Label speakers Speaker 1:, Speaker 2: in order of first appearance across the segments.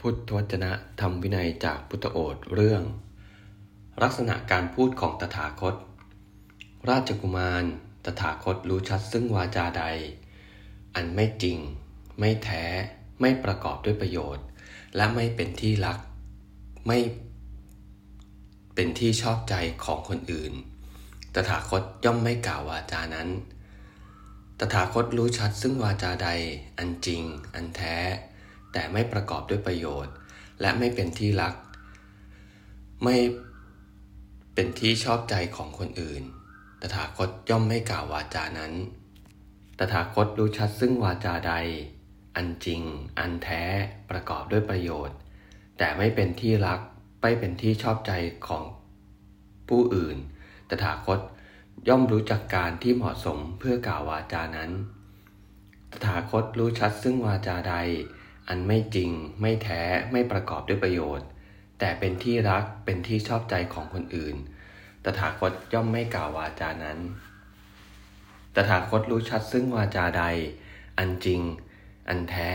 Speaker 1: พุทธวจนะธรรมวินัยจากพุทธโอษเรื่อง ลักษณะการพูดของตถาคต ราชกุมาร ตถาคตรู้ชัดซึ่งวาจาใด อันไม่จริง ไม่แท้ ไม่ประกอบด้วยประโยชน์ และไม่เป็นที่รัก ไม่เป็นที่ชอบใจของคนอื่น ตถาคตย่อมไม่กล่าววาจานั้น ตถาคตรู้ชัดซึ่งวาจาใด อันจริง อันแท้ แต่ไม่ประกอบด้วยประโยชน์ และไม่เป็นที่รัก ไม่เป็นที่ชอบใจของคนอื่น ตถาคตย่อมไม่กล่าววาจานั้น ตถาคตรู้ชัดซึ่งวาจาใด อันจริง อันแท้ ประกอบด้วยประโยชน์ แต่ไม่เป็นที่รัก ไม่เป็นที่ชอบใจของผู้อื่น ตถาคตย่อมรู้จักการที่เหมาะสมเพื่อกล่าววาจานั้น ตถาคตรู้ชัดซึ่งวาจาใด อันไม่จริง ไม่แท้ไม่ประกอบด้วยประโยชน์ แต่เป็นที่รักเป็นที่ชอบใจของคนอื่น ตถาคตย่อมไม่กล่าววาจานั้น ตถาคตรู้ชัดซึ่งวาจาใด อันจริง อันแท้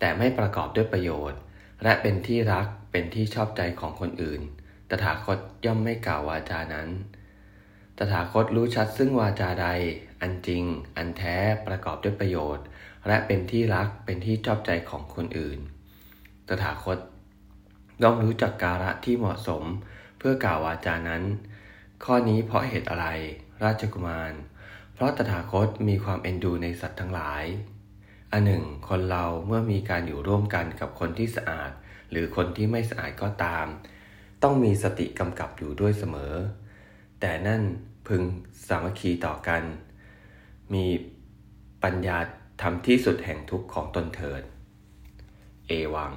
Speaker 1: แต่ไม่ประกอบด้วยประโยชน์ และเป็นที่รักเป็นที่ชอบใจของคนอื่น ตถาคตย่อมไม่กล่าววาจานั้น ตถาคตรู้ชัดซึ่งวาจาใด อันจริง อันแท้ประกอบด้วยประโยชน์ และเป็นที่รักเป็นที่ชอบใจของคนอื่น ตถาคตย่อมรู้จักกาละที่เหมาะสมเพื่อกล่าววาจานั้น ข้อนี้เพราะเหตุอะไร ราชกุมาร เพราะตถาคตมีความเอ็นดูในสัตว์ทั้งหลาย อันหนึ่ง คนเราเมื่อมีการอยู่ร่วมกันกับคนที่สะอาด หรือคนที่ไม่สะอาดก็ตาม ต้องมีสติกำกับอยู่ด้วยเสมอ แต่นั่นพึงสามัคคีต่อกัน มีปัญญา ทำที่สุดแห่งทุกข์ของตนเถิด เอวัง